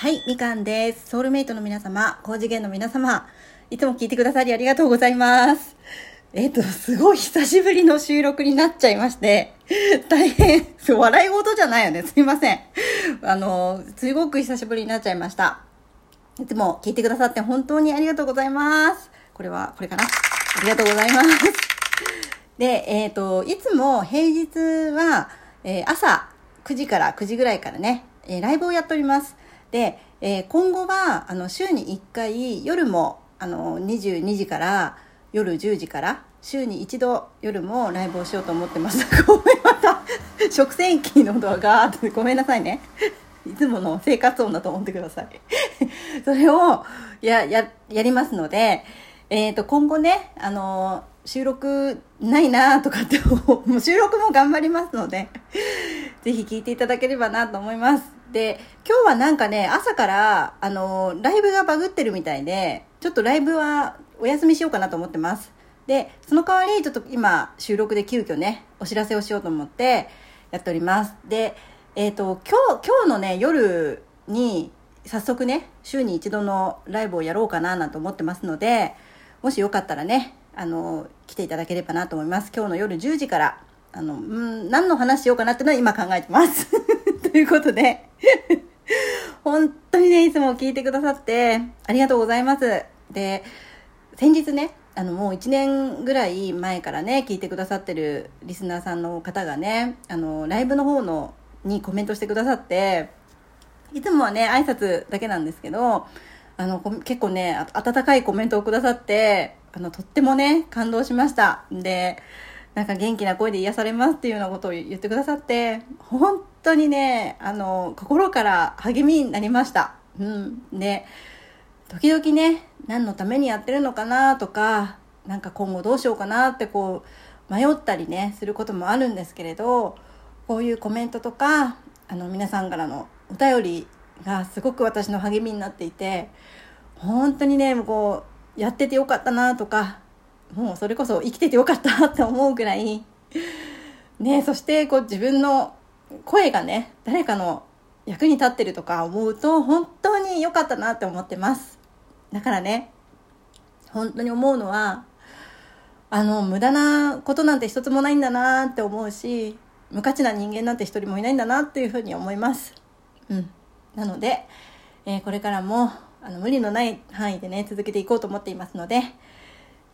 はい、みかんです。ソウルメイトの皆様、高次元の皆様、いつも聞いてくださりありがとうございます。えっ、と、すごい久しぶりの収録になっちゃいまして、大変、笑い事じゃないよね。すいません。あの、すごく久しぶりになっちゃいました。いつも聞いてくださって本当にありがとうございます。これは、これかな？ありがとうございます。で、えっ、と、いつも平日は、えー朝9時から9時ぐらいからね、えーライブをやっております。で、えー今後は、あの、週に1回、夜も、あの、22時から、夜10時から、週に一度夜もライブをしようと思ってます。ごめん、また、食洗機の音がガーッと、ごめんなさいね。いつもの生活音だと思ってください。それを、や、や、やりますので、えっ、と、今後ね、あの収録ないなとかって、もう収録も頑張りますので、ぜひ聞いていただければなと思います。で、今日はなんかね、朝から、あのライブがバグってるみたいで、ちょっとライブはお休みしようかなと思ってます。で、その代わり、ちょっと今、収録で急遽ね、お知らせをしようと思って、やっております。で、えっ、と、今日、今日のね、夜に、早速ね、週に一度のライブをやろうかななんて思ってますので、もしよかったらね、あの、来ていただければなと思います。今日の夜10時から、あの、うん、何の話しようかなってのは今考えてます。ということで、本当にね、いつも聞いてくださって、ありがとうございます。で、先日ね、あの、もう1年ぐらい前からね、聞いてくださってるリスナーさんの方がね、あの、ライブの方の、にコメントしてくださって、いつもはね、挨拶だけなんですけど、あの、結構ね、温かいコメントをくださって、あの、とってもね、感動しました。で、なんか元気な声で癒されますっていうようなことを言ってくださって、本当にね、あの、心から励みになりました。うん。で、時々ね、何のためにやってるのかなとか、なんか今後どうしようかなってこう、迷ったりね、することもあるんですけれど、こういうコメントとか、あの、皆さんからのお便りがすごく私の励みになっていて、本当にね、こう、やっててよかったなとか、もうそれこそ生きててよかったって思うぐらい、ね、そしてこう自分の声がね、誰かの役に立ってるとか思うと、本当に良かったなって思ってます。だからね、本当に思うのは、あの、無駄なことなんて一つもないんだなって思うし、無価値な人間なんて一人もいないんだなっていうふうに思います。うん。なので、えーこれからも、あの、無理のない範囲でね、続けていこうと思っていますので、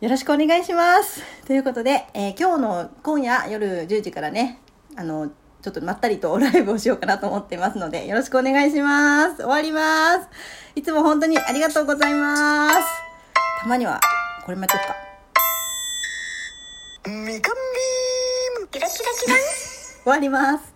よろしくお願いします。ということで、えー今日の今夜夜10時からね、あの、ちょっとまったりとライブをしようかなと思っていますので、よろしくお願いします。終わります。いつも本当にありがとうございます。たまには、これもやっちゃった。みかんビームキラキラキラン 終わります。